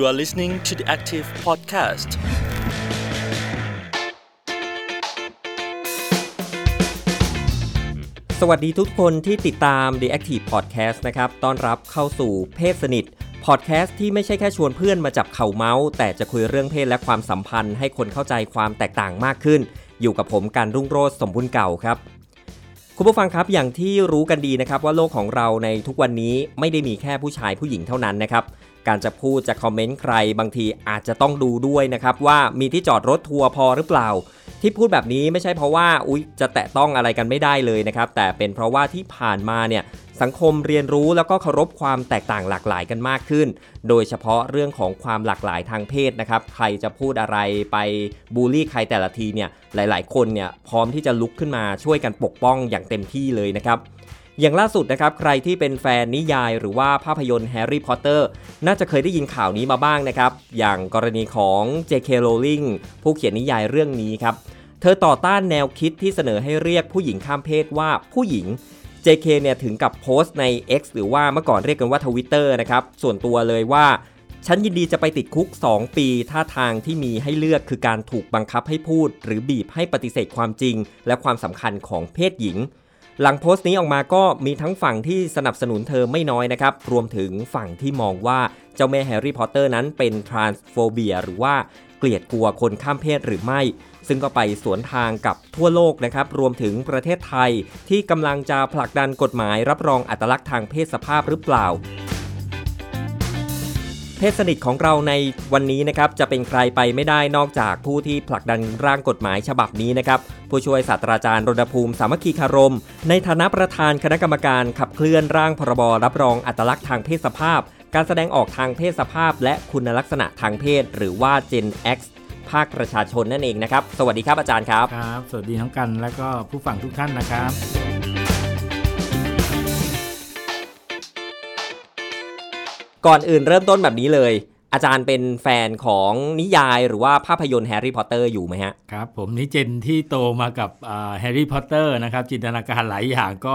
You are listening to the Active Podcast. สวัสดีทุกคนที่ติดตาม The Active Podcast นะครับ ต้อนรับเข้าสู่เพศสนิท พอดแคสต์ที่ไม่ใช่แค่ชวนเพื่อนมาจับเข่าเมาส์ แต่จะคุยเรื่องเพศและความสัมพันธ์ ให้คนเข้าใจความแตกต่างมากขึ้น อยู่กับผมการรุ่งโรจน์สมบุญเก่าครับคุณผู้ฟังครับอย่างที่รู้กันดีนะครับว่าโลกของเราในทุกวันนี้ไม่ได้มีแค่ผู้ชายผู้หญิงเท่านั้นนะครับ การจะพูดจะคอมเมนต์ใครบางทีอาจจะต้องดูด้วยนะครับว่ามีที่จอดรถทัวร์พอหรือเปล่า ที่พูดแบบนี้ไม่ใช่เพราะว่าอุ๊ยจะแตะต้องอะไรกันไม่ได้เลยนะครับแต่เป็นเพราะว่าที่ผ่านมาเนี่ยสังคมเรียนรู้แล้วก็เคารพความแตกต่างหลากหลายกันมากขึ้น โดยเฉพาะเรื่องของความหลากหลายทางเพศนะครับ ใครจะพูดอะไรไปบูลลี่ใครแต่ละทีเนี่ย หลาย ๆ คนเนี่ยพร้อมที่จะลุกขึ้นมาช่วยกันปกป้องอย่างเต็มที่เลยนะครับ อย่างล่าสุดนะครับใครที่เป็นแฟนนิยายหรือว่าภาพยนตร์แฮร์รี่พอตเตอร์น่าจะเคยได้ยินข่าวนี้มาบ้างนะครับ อย่างกรณีของ J.K. Rowling ผู้เขียนนิยายเรื่องนี้ครับ เธอต่อต้านแนวคิดที่เสนอให้เรียกผู้หญิงข้ามเพศว่าผู้หญิง JK เนี่ยถึงกับโพสต์ใน X หรือว่าเมื่อก่อนเรียกกันว่าทวิตเตอร์นะครับ ส่วนตัวเลยว่า ฉันยินดีจะไปติดคุก 2 ปี ถ้าทางที่มีให้เลือกคือการถูกบังคับให้พูด หรือบีบให้ปฏิเสธความจริง และความสำคัญของเพศหญิง หลังโพสต์นี้ออกมาก็มีทั้งฝั่งที่สนับสนุนเธอไม่น้อยนะครับ รวมถึงฝั่งที่มองว่าเจ้าแม่แฮร์รี่พอตเตอร์นั้นเป็น transphobia หรือว่าเกลียดกลัวคนข้ามเพศหรือไม่ ซึ่งก็ไปสวนทางกับทั่วโลกนะครับ รวมถึงประเทศไทยที่กำลังจะผลักดันกฎหมายรับรองอัตลักษณ์ทางเพศสภาพหรือเปล่า ศสนิทของเราในวันนี้นะครับจะเป็นใครไปไม่ได้นอกจากผู้ที่ผลักดันร่างกฎหมายฉบับนี้นะครับผู้ช่วยศาสตราจารย์รณภูมิสามัคคีคารม ในฐานะประธานคณะกรรมการขับเคลื่อนร่างพรบรับรองอัตลักษณ์ทางเพศสภาพ การแสดงออกทางเพศสภาพ และคุณลักษณะทางเพศ หรือว่า Gen X ภาคประชาชนนั่นเองนะครับ สวัสดีครับอาจารย์ครับ ครับ สวัสดีทั้งกันและก็ผู้ฟังทุกท่านนะครับ ก่อนอื่นเริ่มต้นแบบนี้เลย อาจารย์เป็นแฟนของนิยายหรือว่าภาพยนตร์แฮร์รี่พอตเตอร์อยู่ไหมฮะ ครับผมนี่ gen ที่โตมากับแฮร์รี่พอตเตอร์นะครับจินตนาการหลายอย่างก็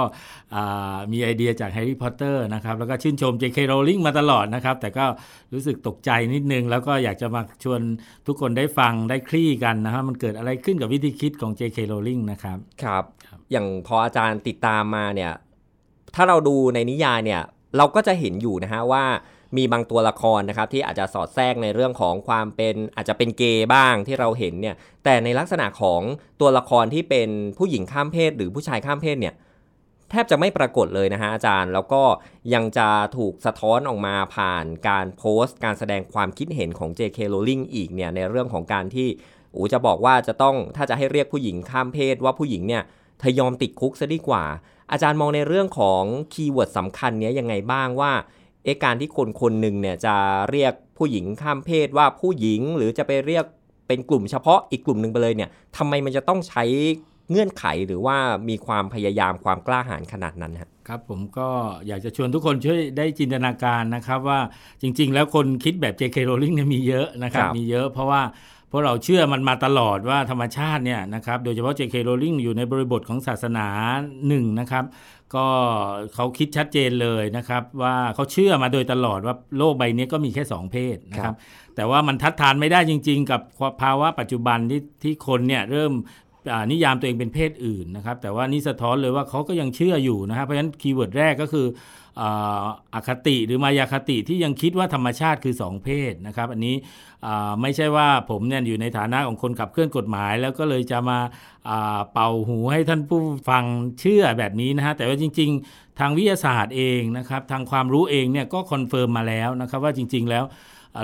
อ่ามีไอเดียจากแฮร์รี่พอตเตอร์นะครับแล้วก็ชื่นชม J.K. Rowling มาตลอดนะครับ แต่ก็รู้สึกตกใจนิดนึง แล้วก็อยากจะมาชวนทุกคนได้ฟังได้คลี่กันนะครับมันเกิดอะไรขึ้นกับวิธีคิดของ J.K. Rowling นะครับครับ อย่างพออาจารย์ติดตามมาเนี่ยถ้าเราดูในนิยายเนี่ย เราก็จะเห็นอยู่นะฮะว่ามีบางตัวละครนะครับที่อาจจะสอดแทรกในเรื่องของความเป็นอาจจะเป็นเกย์บ้างที่เราเห็นเนี่ยแต่ในลักษณะของตัวละครที่เป็นผู้หญิงข้ามเพศ หรือผู้ชายข้ามเพศเนี่ยแทบจะไม่ปรากฏเลยนะฮะอาจารย์ แล้วก็ยังจะถูกสะท้อนออกมาผ่านการโพสต์ การแสดงความคิดเห็นของ J.K. Rowling อีกเนี่ยในเรื่องของการที่อูจะบอกว่าจะต้องถ้าจะให้เรียกผู้หญิงข้ามเพศว่าผู้หญิงเนี่ยเธอยอมติดคุกซะดีกว่า อาจารย์มองในเรื่องของคีย์เวิร์ดสำคัญเนี้ยยังไงบ้างว่าเอการที่คนคนหนึ่งเนี่ยจะเรียกผู้หญิงข้ามเพศว่าผู้หญิงหรือจะไปเรียกเป็นกลุ่มเฉพาะอีกกลุ่มหนึ่งไปเลยเนี่ยทำไมมันจะต้องใช้เงื่อนไขหรือว่ามีความพยายามความกล้าหาญขนาดนั้นฮะครับผมก็อยากจะชวนทุกคนช่วยได้จินตนาการนะครับว่าจริง ๆ แล้วคนคิดแบบ J.K. Rowling เนี่ยมีเยอะนะครับครับมีเยอะเพราะว่า เพราะเราเชื่อมันมาตลอดว่าธรรมชาติเนี่ยนะครับโดยเฉพาะ J.K. Rowling อยู่ในบริบทของศาสนาหนึ่งนะครับ ก็เขาคิดชัดเจนเลยนะครับว่าเขาเชื่อมาโดยตลอดว่าโลกใบนี้ก็มีแค่สองเพศนะคครัรับบแต่ว่ามันทัดทานไม่ได้จริง ๆ กับภาวะปัจจุบันที่ที่คนเนี่ยเริ่มอ่านิยามตัวเองเป็นเพศอื่นนะครับแต่ว่านี่สะท้อนเลยว่าเขาก็ยังเชื่ออยู่นะครับเพราะฉะนั้น keyword แรกก็คือ อคติหรือมายาคติที่ยังคิดว่าธรรมชาติคือสองเพศนะครับ อันนี้ไม่ใช่ว่าผมเนี่ยอยู่ในฐานะของคนขับเคลื่อนกฎหมาย แล้วก็เลยจะมาเป่าหูให้ท่านผู้ฟังเชื่อแบบนี้นะฮะแต่ว่าจริง ๆ ทางวิทยาศาสตร์เองนะครับ ทางความรู้เองเนี่ยก็ confirm มาแล้วนะครับว่าจริง ๆ แล้ว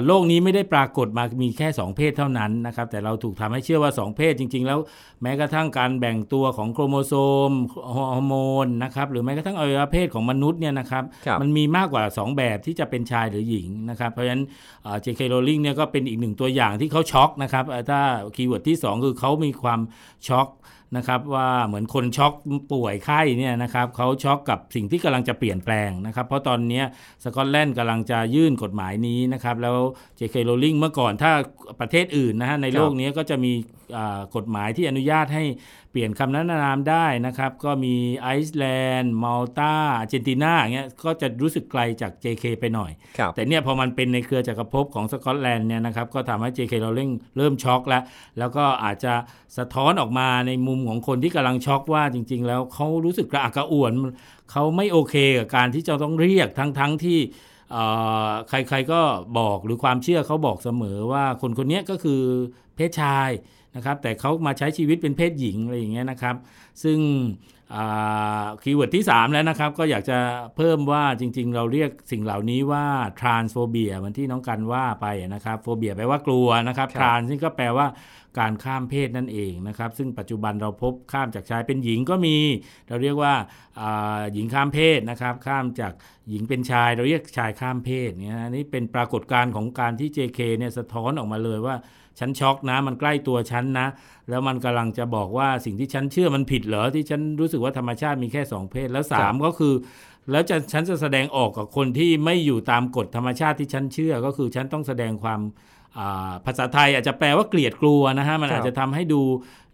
โลกนี้ไม่ได้ปรากฏมามีแค่ 2 เพศเท่านั้นนะครับ แต่เราถูกทำให้เชื่อว่า 2 เพศจริง ๆ แล้ว แม้กระทั่งการแบ่งตัวของโครโมโซมฮอร์โมนนะครับหรือแม้กระทั่งอวัยวะเพศของมนุษย์เนี่ยนะครับครับมันมีมากกว่า 2 แบบที่จะเป็นชายหรือหญิงนะครับ เพราะฉะนั้น J.K. Rowling เนี่ยก็เป็นอีกหนึ่งตัวอย่างที่เขาช็อกนะครับเอ่อถ้าkeyword ที่ 2 คือเขามีความช็อก นะครับว่าเหมือนคนช็อกป่วยไข้เนี่ยนะครับเขาช็อกกับสิ่งที่กำลังจะเปลี่ยนแปลงนะครับ เพราะตอนนี้สกอตแลนด์กำลังจะยื่นกฎหมายนี้นะครับ แล้ว J.K. Rowling เมื่อก่อนถ้าประเทศอื่นนะฮะในโลกนี้ก็จะมีกฎหมายที่อนุญาตให้ เปลี่ยนคำนำหน้านามได้นะครับ ก็มีไอซ์แลนด์มัลตาอาร์เจนตินาอย่างเงี้ยก็จะรู้สึกไกลจาก JK ไปหน่อยครับแต่เนี่ยพอมันเป็นในเครือจักรภพของสกอตแลนด์เนี่ยนะครับก็ทำให้ JK Rowlingเริ่มช็อกแล้ว แล้วก็อาจจะสะท้อนออกมาในมุมของคนที่กำลังช็อกว่าจริง ๆ แล้วเขารู้สึกกระอักกระอ่วนเขาไม่โอเคกับการที่จะต้องเรียกทั้งๆที่เอ่อใครๆก็บอกหรือความเชื่อเขาบอกเสมอว่าคนคนนี้ก็คือเพศชาย นะครับแต่เขามาใช้ชีวิตเป็นเพศหญิงอะไรอย่างเงี้ยนะครับ ซึ่ง keyword ที่ 3 แล้วนะครับ ก็อยากจะเพิ่มว่าจริง ๆ เราเรียกสิ่งเหล่านี้ว่า transphobia เหมือนที่น้องกันว่าไปนะครับโฟเบียแปลว่ากลัวนะครับครับ trans นี่ก็แปลว่าการข้ามเพศนั่นเองนะครับ ซึ่งปัจจุบันเราพบข้ามจากชายเป็นหญิงก็มี เราเรียกว่าอ่าหญิงข้ามเพศนะครับ ข้ามจากหญิงเป็นชาย เราเรียกชายข้ามเพศเนี่ยนะนี่เป็นปรากฏการณ์ของการที่ JK เนี่ยสะท้อนออกมาเลยว่า ฉันช็อกนะ มันใกล้ตัวฉันนะ แล้วมันกำลังจะบอกว่าสิ่งที่ฉันเชื่อมันผิดเหรอที่ฉันรู้สึกว่าธรรมชาติมีแค่สองเพศแล้วสามก็คือ แล้วจะฉันจะแสดงออกกับคนที่ไม่อยู่ตามกฎธรรมชาติที่ฉันเชื่อก็คือฉันต้องแสดงความอ่า ภาษาไทยอาจจะแปลว่าเกลียดกลัวนะฮะมันครับอาจจะทำให้ดู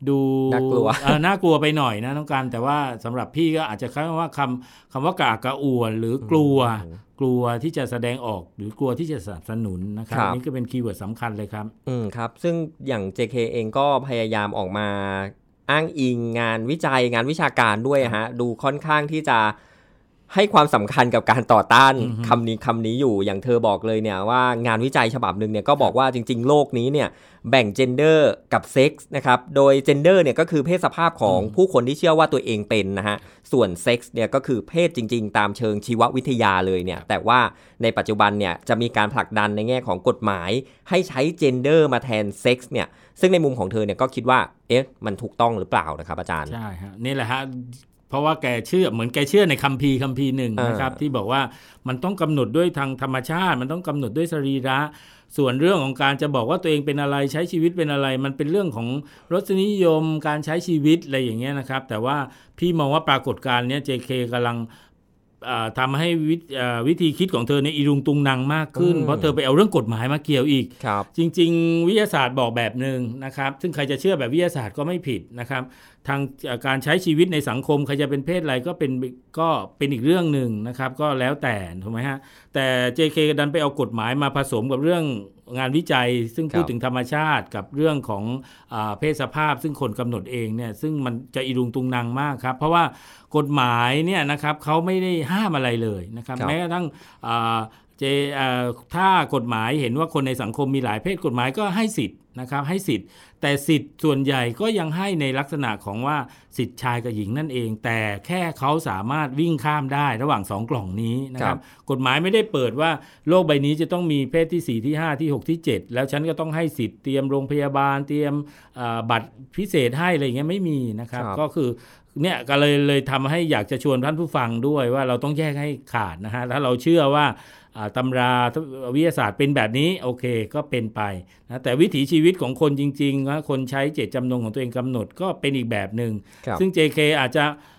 ดูน่ากลัวเออน่ากลัวไปหน่อยนะน้องการแต่ว่าสำหรับพี่ก็อาจจะคำว่าคำคำว่ากระอักกระอ่วนหรือกลัวกลัวที่จะแสดงออกหรือกลัวที่จะสนับสนุนนะครับครับนี่ก็เป็น keyword สำคัญเลยครับ อืมครับ ซึ่งอย่าง JK เองก็พยายามออกมาอ้างอิงงานวิจัยงานวิชาการด้วยฮะดูค่อนข้างที่จะ ให้ความสำคัญกับการต่อต้านอือฮึคำนี้คำนี้อยู่อย่างเธอบอกเลยเนี่ยว่างานวิจัยฉบับหนึ่งเนี่ยก็บอกว่าจริง ๆ โลกนี้เนี่ยแบ่ง gender กับเซ็กส์นะครับโดย gender เนี่ยก็คือเพศสภาพของผู้คนที่เชื่อว่าตัวเองเป็นนะฮะส่วนเซ็กส์เนี่ยก็คือเพศจริง ๆ ตามเชิงชีววิทยาเลยเนี่ยแต่ว่าในปัจจุบันเนี่ยจะมีการผลักดันในแง่ของกฎหมาย ให้ใช้ gender มาแทนเซ็กส์เนี่ยซึ่งในมุมของเธอเนี่ยก็คิดว่าเอ๊ะมันถูกต้องหรือเปล่านะครับอาจารย์ใช่ฮะนี่แหละฮะ เพราะว่าแกเชื่อเหมือนแกเชื่อในคัมภีร์คัมภีร์หนึ่งอ่านนะครับ ที่บอกว่ามันต้องกำหนดด้วยทางธรรมชาติ มันต้องกำหนดด้วยสรีระ ส่วนเรื่องของการจะบอกว่าตัวเองเป็นอะไรใช้ชีวิตเป็นอะไร มันเป็นเรื่องของรสนิยมการใช้ชีวิตอะไรอย่างเงี้ยนะครับ แต่ว่าพี่มองว่าปรากฏการณ์เนี้ย JK กำลัง อ่าทำให้วิเอ่อวิธีคิดของเธอในยอีรุงตุงนังมากขึ้นอืมเพราะเธอไปเอาเรื่องกฎหมายมาเกี่ยวอีกครับจริง ๆ วิทยาศาสตร์บอกแบบหนึ่งนะครับ ซึ่งใครจะเชื่อแบบวิทยาศาสตร์ก็ไม่ผิดนะครับ ทางเอ่อการใช้ชีวิตในสังคมใครจะเป็นเพศอะไรก็เป็นก็เป็นอีกเรื่องหนึ่งนะครับ ก็แล้วแต่ถูกไหมฮะแต่ JK ดันไปเอากฎหมายมาผสมกับเรื่อง งานวิจัยซึ่งพูดครับถึงธรรมชาติกับเรื่องของอาเพศสภาพซึ่งคนกำหนดเองเนี่ยซึ่งมันจะอีรุงตุงนางมากครับ เพราะว่ากฎหมายเนี่ยนะครับเขาไม่ได้ห้ามอะไรเลยนะครับครับแม้กระทั่งอ่าเจเอ่อถ้ากฎหมายเห็นว่าคนในสังคมมีหลายเพศกฎหมายก็ให้สิทธิ์ นะครับให้สิทธิ์แต่สิทธิ์ส่วนใหญ่ก็ยังให้ในลักษณะของว่าสิทธิ์ชายกับหญิงนั่นเอง แต่แค่เขาสามารถวิ่งข้ามได้ระหว่างสองกล่องนี้นะคครัรับบกฎหมายไม่ได้เปิดว่าโลกใบนี้จะต้องมีเพศที่ 4 ที่ 5 ที่ 6 ที่ 7 แล้วฉันก็ต้องให้สิทธิ์เตรียมโรงพยาบาลเตรียมอ่าบัตรพิเศษให้อะไรอย่างเงี้ยไม่มีนะครับครับก็คือเนี่ยก็เลยเลยทำให้อยากจะชวนท่านผู้ฟังด้วยว่าเราต้องแยกให้ขาดนะฮะถ้าเราเชื่อว่าอ่า ตำราวิทยาศาสตร์เป็นแบบนี้โอเคก็เป็นไปนะแต่วิถีชีวิตของคนจริงๆนะคนใช้เจตจำนงของตัวเองกำหนดก็เป็นอีกแบบหนึ่งครับซึ่ง JK อาจจะเอ่อ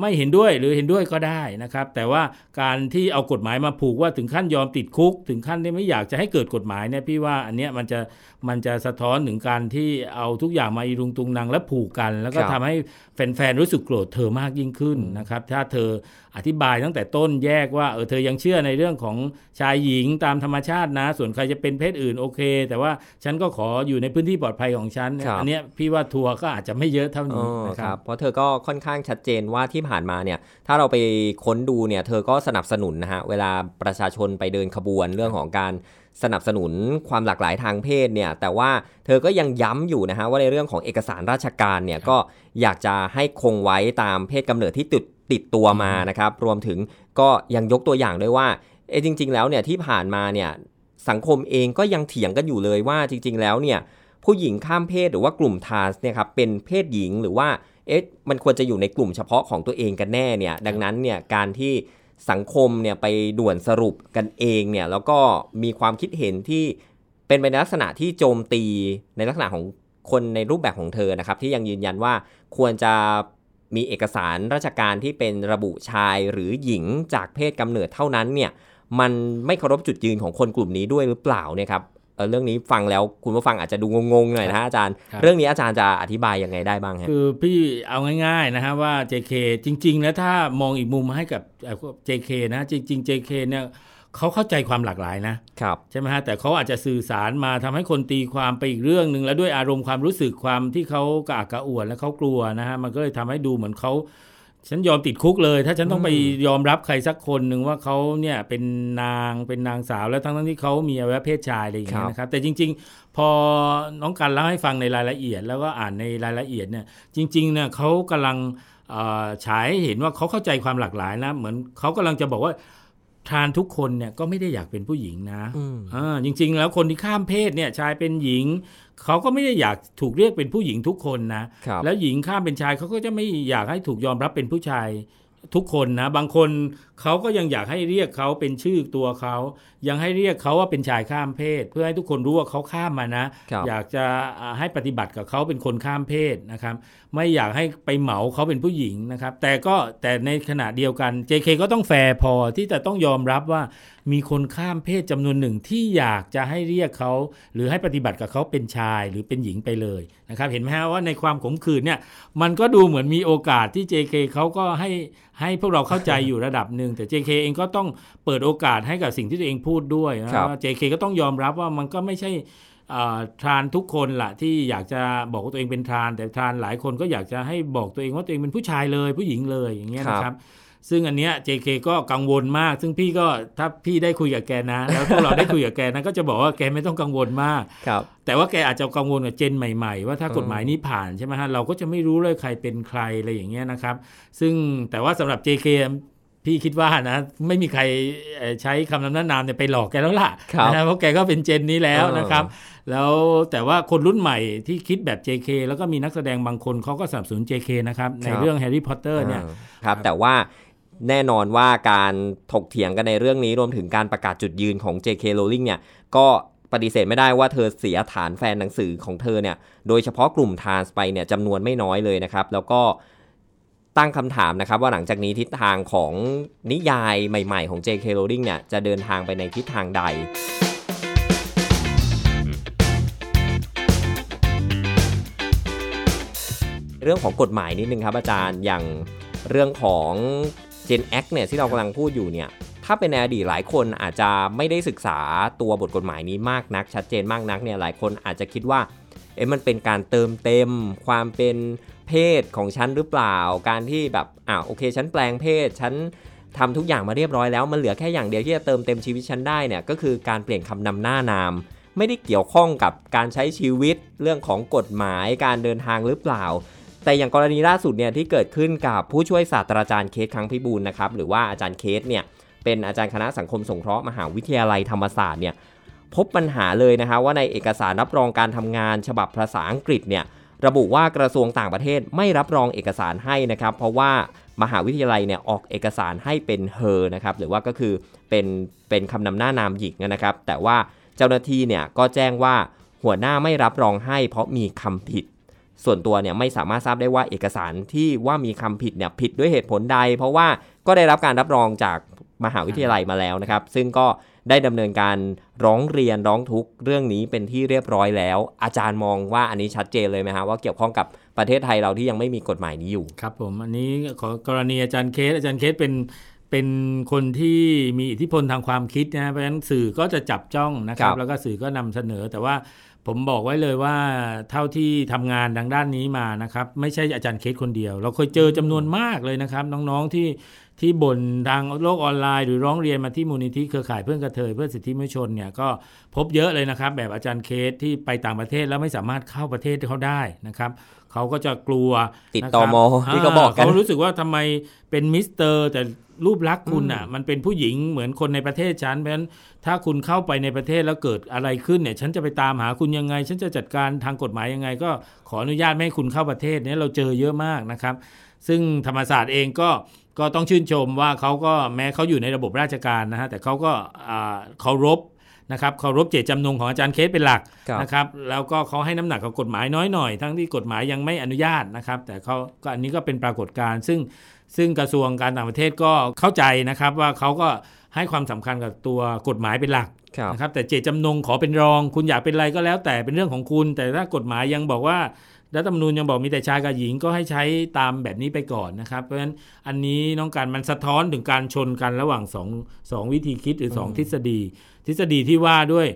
ไม่เห็นด้วยหรือเห็นด้วยก็ได้นะครับ แต่ว่าการที่เอากฎหมายมาผูกว่าถึงขั้นยอมติดคุก ถึงขั้นที่ไม่อยากจะให้เกิดกฎหมายเนี่ยพี่ว่าอันเนี้ยมันจะมันจะสะท้อนถึงการที่เอาทุกอย่างมาอีรุงตุงนางและผูกกัน แล้วก็ครับทำให้แฟนๆรู้สึกโกรธเธอมากยิ่งขึ้นนะครับ ถ้าเธออธิบายตั้งแต่ต้นแยกว่าเออเธอยังเชื่อในเรื่องของชายหญิงตามธรรมชาตินะ ส่วนใครจะเป็นเพศอื่นโอเค แต่ว่าฉันก็ขออยู่ในพื้นที่ปลอดภัยของฉันครับอันเนี้ยพี่ว่าทัวร์ก็อาจจะไม่เยอะเท่าอ๋นี้อนะคครัรับบเพราะเธอก็ค่อนข้างชัดเจนว่าที่ผ่านมาเนี่ยถ้าเราไปค้นดูเนี่ยเธอก็สนับสนุนนะฮะเวลาประชาชนไปเดินขบวนเรื่องของการสนับสนุนความหลากหลายทางเพศเนี่ยแต่ว่าเธอก็ยังย้ำอยู่นะฮะว่าในเรื่องของเอกสารราชการเนี่ยก็อยากจะให้คงไว้ตามเพศกำเนิดที่ติดติดตัวมานะครับรวมถึงก็ยังยกตัวอย่างด้วยว่าเอจริง ๆ แล้วเนี่ยที่ผ่านมาเนี่ยสังคมเองก็ยังเถียงกันอยู่เลยว่าจริง ๆ แล้วเนี่ย ผู้หญิงข้ามเพศหรือว่ากลุ่มทรานส์เนี่ยครับเป็นเพศหญิงหรือว่าเอ๊ะมันควรจะอยู่ในกลุ่มเฉพาะของตัวเองกันแน่เนี่ยดังนั้นเนี่ยการที่สังคมเนี่ยไปด่วนสรุปกันเองเนี่ยแล้วก็มีความคิดเห็นที่เป็นไปในลักษณะที่โจมตีในลักษณะของคนในรูปแบบของเธอนะครับ ที่ยังยืนยันว่าควรจะมีเอกสารราชการที่เป็นระบุชายหรือหญิงจากเพศกำเนิดเท่านั้นเนี่ยมันไม่เคารพจุดยืนของคนกลุ่มนี้ด้วยหรือเปล่าเนี่ยครับ เออเรื่องนี้ฟังแล้วคุณผู้ฟังอาจจะดูงงๆหน่อยนะฮะอาจารย์ครับเรื่องนี้อาจารย์จะอธิบายยังไงได้บ้างฮะคือพี่เอาง่ายๆนะฮะว่า JK จริง ๆ แล้วถ้ามองอีกมุมให้กับเอ่อ JK นะจริง ๆ JK เนี่ยเขาเข้าใจความหลากหลายนะครับใช่ไหมฮะแต่เขาอาจจะสื่อสารมาทำให้คนตีความไปอีกเรื่องหนึ่งแล้วด้วยอารมณ์ความรู้สึกความที่เขากระอักกระอ่วนและเขากลัวนะฮะมันก็เลยทำให้ดูเหมือนเขา ฉันยอมติดคุกเลย ถ้าฉันต้องไปยอมรับใครสักคนหนึ่งว่าเขาเนี่ยเป็นนางเป็นนางสาวแล้วทั้งทั้งๆที่เขามีอวัยวะเพศชายอะไรอย่างเงี้ยนะครับ แต่จริง ๆ พอน้องกันเล่าให้ฟังในรายละเอียด แล้วก็อ่านในรายละเอียดเนี่ยจริงๆเนี่ยเขากำลังเอ่อฉายให้เห็นว่าเขาเข้าใจความหลากหลายนะ เหมือนเขากำลังจะบอกว่า ทรานทุกคนเนี่ยก็ไม่ได้อยากเป็นผู้หญิงนะอืมอ่าจริง ๆ แล้วคนที่ข้ามเพศเนี่ยชายเป็นหญิง เขาก็ไม่ได้อยากถูกเรียกเป็นผู้หญิงทุกคนนะครับแล้วหญิงข้ามเป็นชายเขาก็จะไม่อยากให้ถูกยอมรับเป็นผู้ชายทุกคนนะ บางคน เขาก็ยังอยากให้เรียกเขาเป็นชื่อตัวเขา ยังให้เรียกเขาว่าเป็นชายข้ามเพศ เพื่อให้ทุกคนรู้ว่าเขาข้ามมานะครับอยากจะอ่าให้ปฏิบัติกับเขาเป็นคนข้ามเพศนะครับ ไม่อยากให้ไปเหมาเขาเป็นผู้หญิงนะครับ แต่ก็แต่ในขณะเดียวกัน JK ก็ต้องแฟร์พอที่จะต้องยอมรับว่ามีคนข้ามเพศจำนวนหนึ่งที่อยากจะให้เรียกเขา หรือให้ปฏิบัติกับเขาเป็นชายหรือเป็นหญิงไปเลยนะครับ เห็นไหมฮะว่าในความขมขื่นเนี่ยมันก็ดูเหมือนมีโอกาสที่ JK เขาก็ให้ให้พวกเราเข้าใจอยู่ระดับหนึ่งแต่ JK เองก็ต้องเปิดโอกาสให้กับสิ่งที่ตัวเองพูดด้วยนะครับว่า JK ก็ต้องยอมรับว่ามันก็ไม่ใช่อ่าทรานทุกคนละที่อยากจะบอกว่าตัวเองเป็นทราน แต่ทรานหลายคนก็อยากจะให้บอกตัวเองว่าตัวเองเป็นผู้ชายเลยผู้หญิงเลยอย่างเงี้ยครับนะครับ ซึ่งอันเนี้ย JK ก็กังวลมาก ซึ่งพี่ก็ถ้าพี่ได้คุยกับแกนะ แล้วพวกเราได้คุยกับแกนะก็จะบอกว่าแกไม่ต้องกังวลมากครับแต่ว่าแกอาจจะกังวลกับเจนใหม่ๆ ว่าถ้ากฎหมายนี้ผ่านใช่ไหมฮะเราก็จะไม่รู้เลยใครเป็นใครอะไรอย่างเงี้ยนะครับ ซึ่งแต่ว่าสำหรับ JK พี่คิดว่านะ ไม่มีใครเอ่อใช้คำนำหน้านามเนี่ยไปหลอกแกแล้วล่ะครับนะเพราะแกก็เป็นเจนนี้แล้วเออนะครับ แล้วแต่ว่าคนรุ่นใหม่ที่คิดแบบ JK แล้วก็มีนักแสดงบางคนเขาก็สนับสนุน JK นะครับ ในเรื่อง Harry Potter เนี่ยอ่าครับแต่ว่าแน่นอนว่าการถกเถียงกันในเรื่องนี้รวมถึงการประกาศจุดยืนของ J.K. Rowling เนี่ยก็ปฏิเสธไม่ได้ว่าเธอเสียฐานแฟนหนังสือของเธอเนี่ย โดยเฉพาะกลุ่มทรานส์ไปเนี่ยจำนวนไม่น้อยเลยนะครับ แล้วก็ ตั้งคำถามนะครับว่าหลังจากนี้ทิศทางของนิยายใหม่ ๆ ของ J.K. Rowling เนี่ยจะเดินทางไปในทิศทางใดเรื่องของกฎหมายนิดนึงครับอาจารย์อย่างเรื่องของ Gen X เนี่ยที่เรากำลังพูดอยู่เนี่ยถ้าเป็นในอดีตหลายคนอาจจะไม่ได้ศึกษาตัวบทกฎหมายนี้มากนัก ชัดเจนมากนักเนี่ยหลายคนอาจจะคิดว่าเอ๊ะมันเป็นการเติมเต็มความเป็น เพศของฉันหรือเปล่า การที่แบบอ่าโอเคฉันแปลงเพศฉันทำทุกอย่างมาเรียบร้อยแล้ว มันเหลือแค่อย่างเดียวที่จะเติมเต็มชีวิตฉันได้เนี่ยก็คือการเปลี่ยนคำนำหน้านาม ไม่ได้เกี่ยวข้องกับการใช้ชีวิตเรื่องของกฎหมายการเดินทางหรือเปล่า แต่อย่างกรณีล่าสุดเนี่ยที่เกิดขึ้นกับผู้ช่วยศาสตราจารย์เคสครั้งพิบูลนะครับหรือว่าอาจารย์เคสเนี่ยเป็นอาจารย์คณะสังคมสงเคราะห์มหาวิทยาลัยธรรมศาสตร์เนี่ยพบปัญหาเลยนะฮะว่าในเอกสารรับรองการทำงานฉบับภาษาอังกฤษเนี่ย ระบุว่ากระทรวงต่างประเทศไม่รับรองเอกสารให้นะครับ เพราะว่ามหาวิทยาลัยเนี่ยออกเอกสารให้เป็น her นะครับหรือว่าก็คือเป็นเป็นคำนำหน้านามหญิงนะครับ แต่ว่าเจ้าหน้าที่เนี่ยก็แจ้งว่าหัวหน้าไม่รับรองให้ เพราะมีคำผิด ส่วนตัวเนี่ยไม่สามารถทราบได้ว่าเอกสารที่ว่ามีคำผิดเนี่ยผิดด้วยเหตุผลใด เพราะว่าก็ได้รับการรับรองจากมหาวิทยาลัยมาแล้วนะครับ ซึ่งก็ ได้ดำเนินการร้องเรียนร้องทุกข์เรื่องนี้เป็นที่เรียบร้อยแล้ว อาจารย์มองว่าอันนี้ชัดเจนเลยไหมฮะว่าเกี่ยวข้องกับประเทศไทยเราที่ยังไม่มีกฎหมายนี้อยู่ ครับผมอันนี้ขอกรณีอาจารย์เคสอาจารย์เคสเป็นเป็นคนที่มีอิทธิพลทางความคิดนะเพราะฉะนั้นสื่อก็จะจับจ้องนะครัครับแล้วก็สื่อก็นำเสนอ แต่ว่าผมบอกไว้เลยว่าเท่าที่ทำงานทางด้านนี้มานะครับ ไม่ใช่อาจารย์เคทคนเดียว เราเคยเจอจำนวนมากเลยนะครับ น้องๆที่ ที่บ่นทางโลกออนไลน์ หรือร้องเรียนมาที่มูลนิธิเครือข่ายเพื่อนกระเทยเพื่อสิทธิมนุษยชนเนี่ยก็พบเยอะเลยนะครับ แบบอาจารย์เคทที่ไปต่างประเทศแล้วไม่สามารถเข้าประเทศเขาได้นะครับเขาก็จะกลัวติดตม.นะครับที่เขาบอกกันเขารู้สึกว่าทำไมเป็นมิสเตอร์แต่รูปลักษณ์คุณอะมันเป็นผู้หญิงเหมือนคนในประเทศฉันเพราะฉะนั้นถ้าคุณเข้าไปในประเทศแล้วเกิดอะไรขึ้นเนี่ย ฉันจะไปตามหาคุณยังไง ฉันจะจัดการทางกฎหมายยังไง ก็ขออนุญาตไม่ให้คุณเข้าประเทศเนี่ยเราเจอเยอะมากนะครับ ซึ่งธรรมศาสตร์เองก็ ก็ต้องชื่นชมว่าเขาก็แม้เขาอยู่ในระบบราชการนะฮะแต่เขาก็อ่าเคารพนะครับเคารพเจตจำนงของอาจารย์เคทเป็นหลักครับนะครับแล้วก็เขาให้น้ำหนักกับกฎหมายน้อยหน่อยทั้งที่กฎหมายยังไม่อนุญาตนะครับ แต่เขาก็อันนี้ก็เป็นปรากฏการณ์ซึ่งซึ่งกระทรวงการต่างประเทศก็เข้าใจนะครับว่าเขาก็ให้ความสำคัญกับตัวกฎหมายเป็นหลักครับนะครับแต่เจตจำนงขอเป็นรอง คุณอยากเป็นอะไรก็แล้วแต่เป็นเรื่องของคุณ แต่ถ้ากฎหมายยังบอกว่า รัฐธรรมนูญยังบอกมีแต่ชายกับหญิงก็ให้ใช้ตามแบบนี้ไปก่อนนะครับ เพราะฉะนั้นอันนี้น้องการมันสะท้อนถึงการชนกันระหว่างสองสองวิธีคิดหรือสองทฤษฎี ทฤษฎีที่ว่าด้วย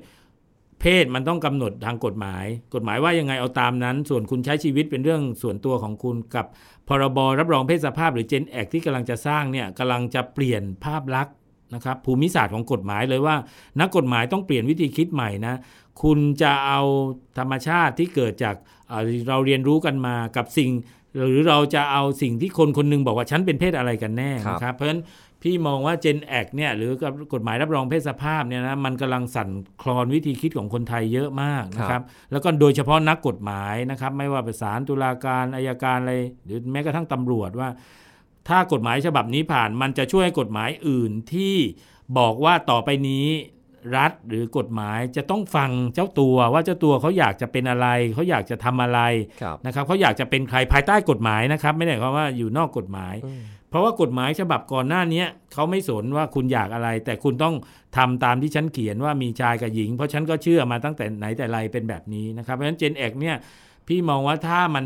เพศมันต้องกำหนดทางกฎหมาย กฎหมายว่ายังไงเอาตามนั้น ส่วนคุณใช้ชีวิตเป็นเรื่องส่วนตัวของคุณกับพรบรับรองเพศสภาพหรือ Gen Act ที่กำลังจะสร้างเนี่ยกำลังจะเปลี่ยนภาพลักษณ์นะครับภูมิศาสตร์ของกฎหมายเลยว่า นักกฎหมายต้องเปลี่ยนวิธีคิดใหม่นะ คุณจะเอาธรรมชาติที่เกิดจากเอ่อเราเรียนรู้กันมากับสิ่ง หรือเราจะเอาสิ่งที่คนคนหนึงบอกว่าฉันเป็นเพศอะไรกันแน่ครับนะครับเพราะฉะนั้นพี่มองว่า Gen Act เนี่ยหรือกฎหมายรับรองเพศสภาพเนี่ยนะมันกำลังสั่นคลอนวิธีคิดของคนไทยเยอะมากนะครับแล้วก็โดยเฉพาะนักกฎหมายนะครับไม่ว่าเป็นศาลตุลาการอายการอะไรหรือแม้กระทั่งตำรวจว่า ถ้ากฎหมายฉบับนี้ผ่านมันจะช่วยให้กฎหมายอื่นที่บอกว่าต่อไปนี้ รัฐหรือกฎหมายจะต้องฟังเจ้าตัวว่าเจ้าตัวเขาอยากจะเป็นอะไรเขาอยากจะทำอะไรครับนะครับเขาอยากจะเป็นใครภายใต้กฎหมายนะครับ ไม่ได้หมายความว่าอยู่นอกกฎหมายอืมเพราะว่ากฎหมายฉบับก่อนหน้าเนี้ยเขาไม่สนว่าคุณอยากอะไร แต่คุณต้องทำตามที่ฉันเขียนว่ามีชายกับหญิง เพราะฉันก็เชื่อมาตั้งแต่ไหนแต่ไรเป็นแบบนี้นะครับเพราะฉะนั้นเจนแอกเนี่ยพี่มองว่าถ้ามัน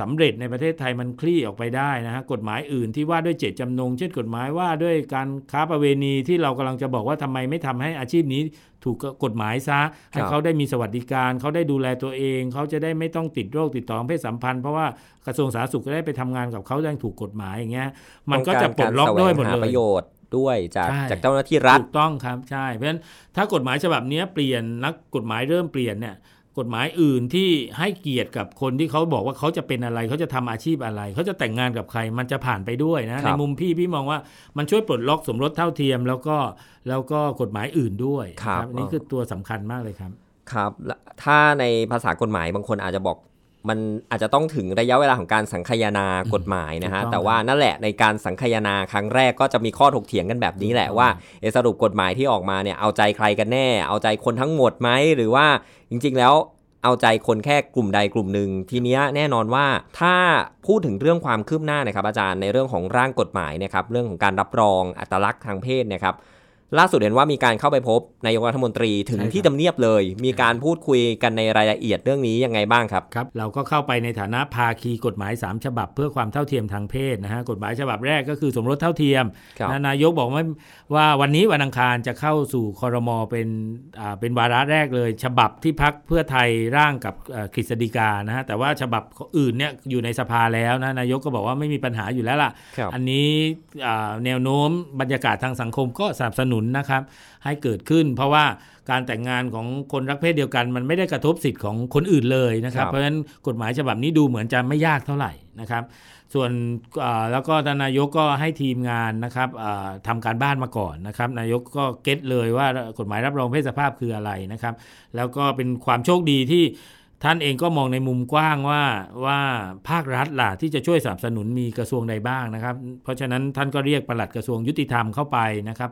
สำเร็จในประเทศไทยมันคลี่ออกไปได้นะฮะกฎหมายอื่นที่ว่าด้วยเจตจำนง เช่นกฎหมายว่าด้วยการค้าประเวณีที่เรากำลังจะบอกว่าทำไมไม่ทำให้อาชีพนี้ถูกกฎหมายซะให้เขาได้มีสวัสดิการเขาได้ดูแลตัวเอง เขาจะได้ไม่ต้องติดโรคติดต่อทางเพศสัมพันธ์เพราะว่ากระทรวงสาธารณสุขก็ได้ไปทำงานกับเขาได้ถูกกฎหมายอย่างเงี้ยมันก็จะปลดล็อกด้วยหมดต้งารแสวงเลหายประโยชน์ด้วยจากใช่จากเจ้าหน้าที่รัฐถูกต้องครับใช่เพราะฉะนั้นถ้ากฎหมายฉบับเนี้ยเปลี่ยนนักกฎหมายเริ่มเปลี่ยนเนี่ย กฎหมายอื่นที่ให้เกียรติกับคนที่เขาบอกว่าเขาจะเป็นอะไรเขาจะทำอาชีพอะไร เขาจะแต่งงานกับใครมันจะผ่านไปด้วยนะครัในบมุมพี่พี่มองว่ามันช่วยปลดล็อกสมรสเท่าเทียม แล้วก็แล้วก็กฎหมายอื่นด้วยครับอันนี่คือตัวสำคัญมากเลยครับ ครับและถ้าในภาษากฎหมายบางคนอาจจะบอก มันอาจจะต้องถึงระยะเวลาของการสังคายนากฎหมายนะฮะถูกต้องแต่ว่านั่นแหละในการสังคายนาครั้งแรกก็จะมีข้อถกเถียงกันแบบนี้แหละถูกต้องว่าเอะสรุปกฎหมายที่ออกมาเนี่ยเอาใจใครกันแน่ เอาใจคนทั้งหมดไหมหรือว่าจริง ๆ แล้วเอาใจคนแค่กลุ่มใดกลุ่มหนึ่งทีเนี้ยแน่นอนว่าถ้าพูดถึงเรื่องความคืบหน้านะครับอาจารย์ในเรื่องของร่างกฎหมายนะครับเรื่องของการรับรองอัตลักษณ์ทางเพศเนะครับ ล่าสุดเห็นว่ามีการเข้าไปพบนายกรัฐมนตรีถึงใช่ครับที่ทำเนียบเลย มีการพูดคุยกันในรายละเอียดเรื่องนี้ยังไงบ้างครับครับ เราก็เข้าไปในฐานะภาคีกฎหมาย 3 ฉบับ เพื่อความเท่าเทียมทางเพศนะฮะกฎหมายฉบับแรกก็คือสมรสเท่าเทียมครับนะนายกบอกว่าว่าวันนี้วันอังคารจะเข้าสู่คอรมอเป็นอ่าเป็นวาระแรกเลย ฉบับที่พักเพื่อไทยร่างกับเอ่อกฤษฎีกานะฮะแต่ว่าฉบับอื่นเนี่ยอยู่ในสภาแล้วนะนายกก็บอกว่าไม่มีปัญหาอยู่แล้วล่ะครับอันนี้อ่าแนวโน้มบรรยากาศทางสังคมก็สนับสนุนนะครับให้เกิดขึ้น เพราะว่าการแต่งงานของคนรักเพศเดียวกัน มันไม่ได้กระทบสิทธิ์ของคนอื่นเลยนะครับครับเพราะฉะนั้นกฎหมายฉบับนี้ดูเหมือนจะไม่ยากเท่าไหร่นะครับ ส่วนอ่าแล้วก็ท่านนายกก็ให้ทีมงานนะครับอ่าทำการบ้านมาก่อนนะครับ นายกก็เก็ตเลยว่ากฎหมายรับรองเพศสภาพคืออะไรนะครับ แล้วก็เป็นความโชคดีที่ ท่านเองก็มองในมุมกว้างว่าว่าภาครัฐล่ะที่จะช่วยสนับสนุนมีกระทรวงใดบ้างนะครับ เพราะฉะนั้นท่านก็เรียกปลัดกระทรวงยุติธรรมเข้าไปนะครับ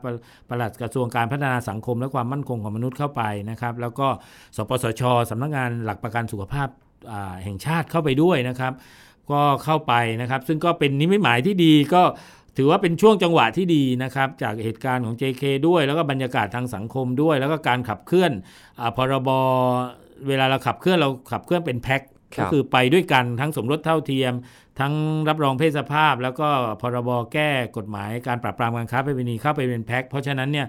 ปลัดกระทรวงการพัฒนาสังคมและความมั่นคงของมนุษย์เข้าไปนะครับ แล้วก็สปสชสำนักงานหลักประกันสุขภาพแห่งชาติเข้าไปด้วยนะครับ ก็เข้าไปนะครับ ซึ่งก็เป็นนิมิตหมายที่ดีก็ถือว่าเป็นช่วงจังหวะที่ดีนะครับ จากเหตุการณ์ของ JK ด้วย แล้วก็บรรยากาศทางสังคมด้วย แล้วก็การขับเคลื่อนอพรบ เวลาเราขับเคลื่อนเราขับเคลื่อนเป็นแพ็คครับก็คือไปด้วยกันทั้งสมรสเท่าเทียม ทั้งรับรองเพศสภาพ แล้วก็พรบแก้กฎหมายการปราบปรามการค้าประเวณีเข้าไปเป็นแพ็คเพราะฉะนั้นเนี่ย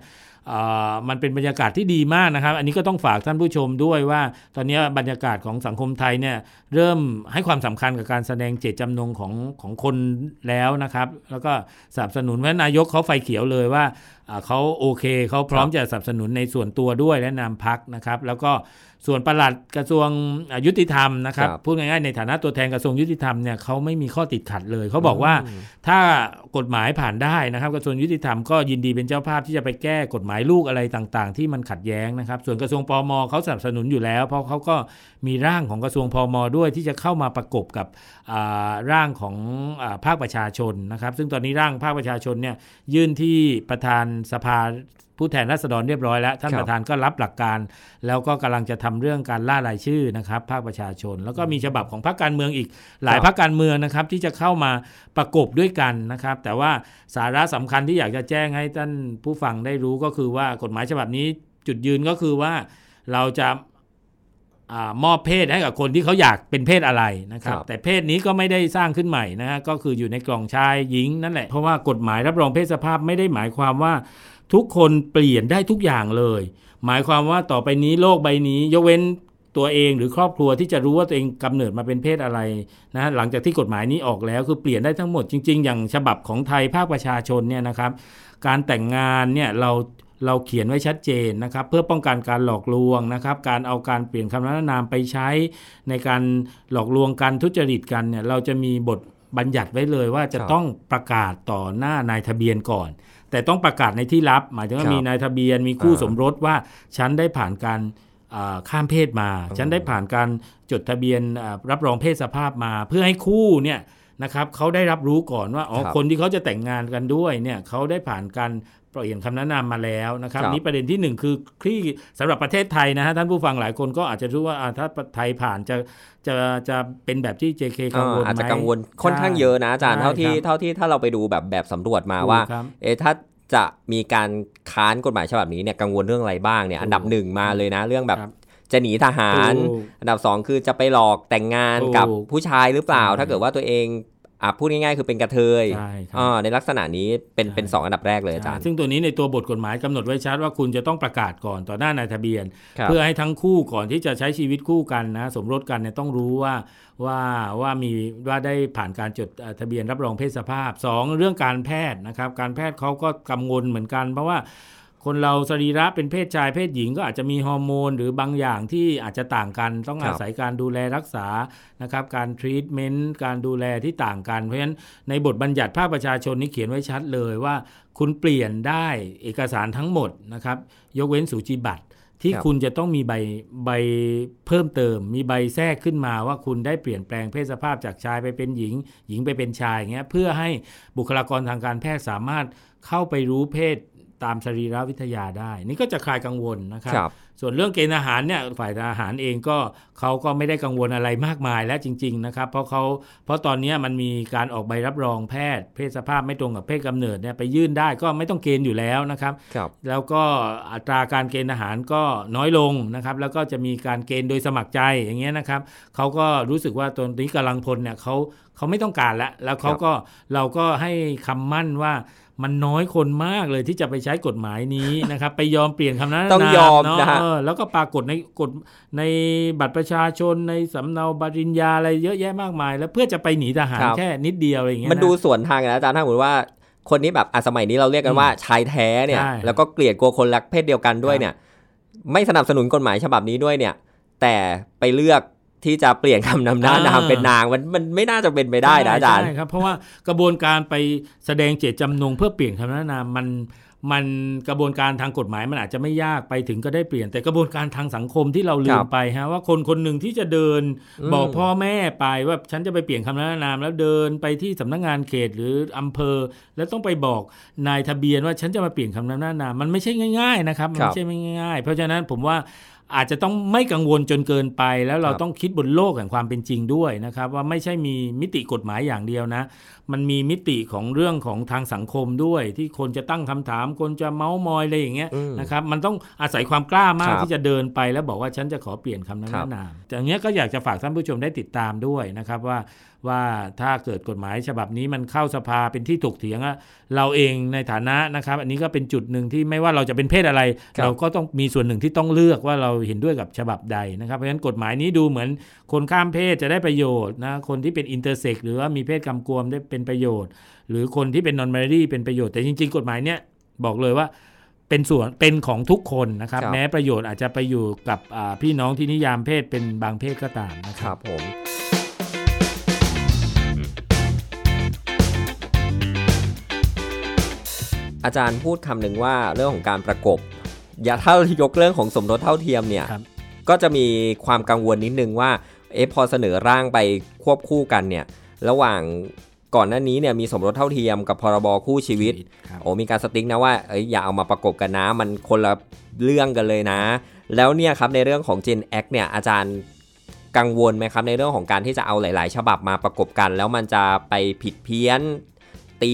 อ่ามันเป็นบรรยากาศที่ดีมากนะครับ อันนี้ก็ต้องฝากท่านผู้ชมด้วยว่า ตอนนี้บรรยากาศของสังคมไทยเนี่ยเริ่มให้ความสำคัญกับการแสดงเจตจำนงของของคนแล้วนะครับ แล้วก็สนับสนุนเพราะฉะนั้นนายกเขาไฟเขียวเลยว่าอ่าเขาโอเคเขาพร้อมจะสนับสนุนในส่วนตัวด้วยและนำพักนะครับ แล้วก็ ส่วนปลัดกระทรวงอ่ายุติธรรมนะครับครับพูดง่ายๆในฐานะตัวแทนกระทรวงยุติธรรมเนี่ยเขาไม่มีข้อติดขัดเลยเขาบอกว่าถ้ากฎหมายผ่านได้นะครับ กระทรวงยุติธรรมก็ยินดีเป็นเจ้าภาพที่จะไปแก้กฎหมายลูกอะไรต่างๆ ที่มันขัดแย้งนะครับ ส่วนกระทรวงปมเขาสนับสนุนอยู่แล้ว เพราะเขาก็มีร่างของกระทรวงพมด้วยที่จะเข้ามาประกบกับอ่า ร่างของอาภาคประชาชนนะครับ ซึ่งตอนนี้ร่างภาคประชาชนเนี่ยยื่นที่ประธานสภาผู้แทนราษฎรเรียบร้อยแล้ว ท่านครับประธานก็รับหลักการ แล้วก็กำลังจะทำเรื่องการล่ารายชื่อนะครับ ภาคประชาชน แล้วก็มีฉบับของพรรคการเมืองอีกหลายพรรคการเมืองนะครับ ที่จะเข้ามาประกบด้วยกันนะครับ แต่ว่าสาระสำคัญที่อยากจะแจ้งให้ท่านผู้ฟังได้รู้ก็คือว่ากฎหมายฉบับนี้จุดยืนก็คือว่าเราจะอา มอบเพศให้กับคนที่เขาอยากเป็นเพศอะไรนะครับครับ แต่เพศนี้ก็ไม่ได้สร้างขึ้นใหม่นะฮะก็คืออยู่ในกล่องชายหญิงนั่นแหละเพราะว่ากฎหมายรับรองเพศสภาพไม่ได้หมายความว่า ทุกคนเปลี่ยนได้ทุกอย่างเลย หมายความว่าต่อไปนี้โลกใบนี้ ยกเว้นตัวเองหรือครอบครัวที่จะรู้ว่าตัวเองกำเนิดมาเป็นเพศอะไรนะฮะหลังจากที่กฎหมายนี้ออกแล้วคือเปลี่ยนได้ทั้งหมดจริง ๆ อย่างฉบับของไทยภาคประชาชนเนี่ยนะครับ การแต่งงานเนี่ยเรา เราเขียนไว้ชัดเจนนะครับ เพื่อป้องกันการหลอกลวงนะครับ การเอาการเปลี่ยนคำนามไปใช้ในการหลอกลวงกันทุจริตกันเนี่ยเราจะมีบทบัญญัติไว้เลยว่าจะครับต้องประกาศต่อหน้านายทะเบียนก่อน แต่ต้องประกาศในที่ลับ หมายถึงว่าครับมีนายทะเบียนมีคู่อ่าสมรสว่าฉันได้ผ่านการอ่าข้ามเพศมา ฉันได้ผ่านการจดทะเบียนอ่ารับรองเพศสภาพมา เพื่อให้คู่เนี่ยนะครับเขาได้รับรู้ก่อนว่าอ๋อครับคนที่เขาจะแต่งงานกันด้วยเนี่ยเขาได้ผ่านการ เปลี่ยนคำแนะนำมาแล้วนะครับครับนี่ประเด็นที่หนึ่งคือคลี่สำหรับประเทศไทยนะฮะท่านผู้ฟังหลายคนก็อาจจะรู้ว่าอ่าถ้าไทยผ่านจะจะจะเป็นแบบที่ JK กังวลอาจจะไหมกังวลค่อนข้างเยอะนะอาจารย์ใช่เท่าที่ครับเท่าที่ถ้าเราไปดูแบบแบบสำรวจมาถูกว่าครับเอะถ้าจะมีการค้านกฎหมายฉบับนี้เนี่ยกังวลเรื่องอะไรบ้างเนี่ยถูกอันดับหนึ่งมาเลยนะเรื่องแบบครับจะหนีทหารถูกอันดับสองคือจะไปหลอกแต่งงานถูกกับผู้ชายหรือเปล่าใช่ถ้าเกิดว่าตัวเอง อะพูดง่ายๆ คือเป็นกระเทยใช่ครับอ่าในลักษณะนี้เป็นใช่เป็นสองอันดับแรกเลยอาจารย์ใช่ซึ่งตัวนี้ในตัวบทกฎหมายกำหนดไว้ชัดว่าคุณจะต้องประกาศก่อนต่อหน้านายทะเบียนครับเพื่อให้ทั้งคู่ก่อนที่จะใช้ชีวิตคู่กันนะ สมรสกันเนี่ยต้องรู้ว่าว่าว่ามีว่าได้ผ่านการจดเอ่อทะเบียนรับรองเพศสภาพสองเรื่องการแพทย์นะครับ การแพทย์เขาก็กังวลเหมือนกันเพราะว่า คนเราสรีระเป็นเพศชายเพศหญิงก็อาจจะมีฮอร์โมนหรือบางอย่างที่อาจจะต่างกัน ต้องครับอาศัยการดูแลรักษานะครับการทรีทเมนต์การดูแลที่ต่างกัน เพราะฉะนั้นในบทบัญญัติภาคประชาชนนี่เขียนไว้ชัดเลยว่า คุณเปลี่ยนได้เอกสารทั้งหมดนะครับยกเว้นสูจิบัตรที่ครับคุณจะต้องมีใบใบเพิ่มเติม มีใบแทรกขึ้นมาว่าคุณได้เปลี่ยนแปลงเพศสภาพจากชายไปเป็นหญิง หญิงไปเป็นชายอย่างเงี้ยเพื่อให้บุคลากรทางการแพทย์สามารถเข้าไปรู้เพศ ตามสรีรวิทยาได้ นี่ก็จะคลายกังวลนะครับครับส่วนเรื่องเกณฑ์อาหารเนี่ยฝ่ายทหารเองก็เขาก็ไม่ได้กังวลอะไรมากมายแล้วจริง ๆ นะครับ เพราะเขาเพราะตอนเนี้ยมันมีการออกใบรับรองแพทย์ เพศสภาพไม่ตรงกับเพศกำเนิดเนี่ยไปยื่นได้ก็ไม่ต้องเกณฑ์อยู่แล้วนะครับครับแล้วก็อัตราการเกณฑ์อาหารก็น้อยลงนะครับ แล้วก็จะมีการเกณฑ์โดยสมัครใจอย่างเงี้ยนะครับเขาก็รู้สึกว่าตัวนี้กำลังพลเนี่ยเขาเขาไม่ต้องการแล้วแล้วเขาก็เราก็ให้คำมั่นว่า มันน้อยคนมากเลยที่จะไปใช้กฎหมายนี้นะครับ ไปยอมเปลี่ยนคำนั้นต้องยอมเนาะนะฮะเออแล้วก็ปรากฏในกฎในบัตรประชาชนในสำเนาบริญญาอะไรเยอะแยะมากมาย แล้วเพื่อจะไปหนีทหารแค่นิดเดียวอะไรอย่างเงี้ยมันดูสวนทางกันนะอาจารย์ถ้าสมมติว่าคนนี้แบบอะสมัยนี้เราเรียกกันว่าชายแท้เนี่ยใช่แล้วก็เกลียดกลัวคนรักเพศเดียวกันด้วยครับเนี่ย ไม่สนับสนุนกฎหมายฉบับนี้ด้วยเนี่ย แต่ไปเลือก ที่จะเปลี่ยนคำนำหน้านามเป็นนางมันมันไม่น่าจะเป็นไปได้นะอาจารย์ใช่ครับเพราะว่ากระบวนการไปแสดงเจตจำนงเพื่อเปลี่ยนคำแนะนำมันมันกระบวนการทางกฎหมายมันอาจจะไม่ยากไปถึงก็ได้เปลี่ยน แต่กระบวนการทางสังคมที่เราลืคมรับไปฮะว่าคนคนหนึ่งที่จะเดินอืมบอกพ่อแม่ไปว่าฉันจะไปเปลี่ยนคำแนะนำแล้วเดินไปที่สำนักงานเขตหรืออำเภอ แล้วต้องไปบอกนายทะเบียนว่าฉันจะมาเปลี่ยนคำแนะนำมันไม่ใช่ง่ายๆนะครับมันครับไม่ใช่ไม่ง่าย เพราะฉะนั้นผมว่า อาจจะต้องไม่กังวลจนเกินไป แล้วเราครับต้องคิดบนโลกแห่งความเป็นจริงด้วยนะครับ ว่าไม่ใช่มีมิติกฎหมายอย่างเดียวนะ มันมีมิติของเรื่องของทางสังคมด้วย ที่คนจะตั้งคำถาม คนจะเมาส์มอยอะไรอย่างเงี้ยอืมนะครับมันต้องอาศัยความกล้ามากครับที่จะเดินไปแล้วบอกว่าฉันจะขอเปลี่ยนคำนั้นครับนามแต่อย่างเงี้ยก็อยากจะฝากท่านผู้ชมได้ติดตามด้วยนะครับว่าว่าถ้าเกิดกฎหมายฉบับนี้มันเข้าสภาเป็นที่ถกเถียงอะเราเองในฐานะนะครับ อันนี้ก็เป็นจุดหนึ่งที่ไม่ว่าเราจะเป็นเพศอะไรครับเราก็ต้องมีส่วนหนึ่งที่ต้องเลือกว่าเราเห็นด้วยกับฉบับใดนะครับเพราะฉะนั้นกฎหมายนี้ดูเหมือนคนข้ามเพศจะได้ประโยชน์นะคนที่เป็นอินเตอร์เซ็กหรือว่ามีเพศกำกวมได้เป็นประโยชน์ หรือคนที่เป็นนอน m a รีเป็นประโยชน์แต่จริง ๆ กฎหมายเนี้ยบอกเลยว่าเป็นส่วนเป็นของทุกคนนะครับครับแม้ประโยชน์อาจจะไปอยู่กับอ่าพี่น้องที่นิยามเพศเป็นบางเพศก็ตามนะคครับรับผมอาจารย์พูดคำหนึ่งว่าเรื่องของการประกบ อย่าถ้ายกเรื่องของสมรสเท่าเทียมเนี่ยครับก็จะมีความกังวลนิดนึงว่าเอ๊ะพอเสนอร่างไปควบคู่กันเนี่ย ระหว่าง ก่อนหน้านี้เนี่ยมีสมรสเท่าเทียมกับพรบคู่ชีวิต โอ้มีการสติ๊กนะว่าเอ้ยอย่าเอามาประกบกันนะ มันคนละเรื่องกันเลยนะ แล้วเนี่ยครับในเรื่องของ Gen X เนี่ยอาจารย์กังวลไหมครับในเรื่องของการที่จะเอาหลาย ๆ ฉบับมาประกบกัน แล้วมันจะไปผิดเพี้ยน ตี